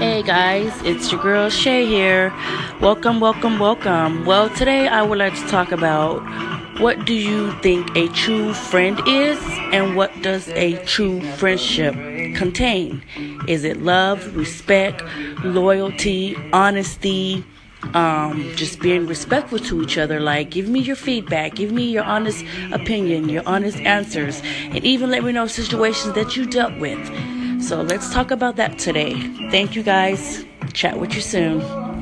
Hey guys, it's your girl Shay here. Welcome, welcome, welcome. Well, today I would like to talk about what do you think a true friend is and what does a true friendship contain? Is it love, respect, loyalty, honesty, um, just being respectful to each other. Like, give me your feedback, give me your honest opinion, your honest answers, and even let me know situations that you dealt with. So let's talk about that today. Thank you guys. Chat with you soon.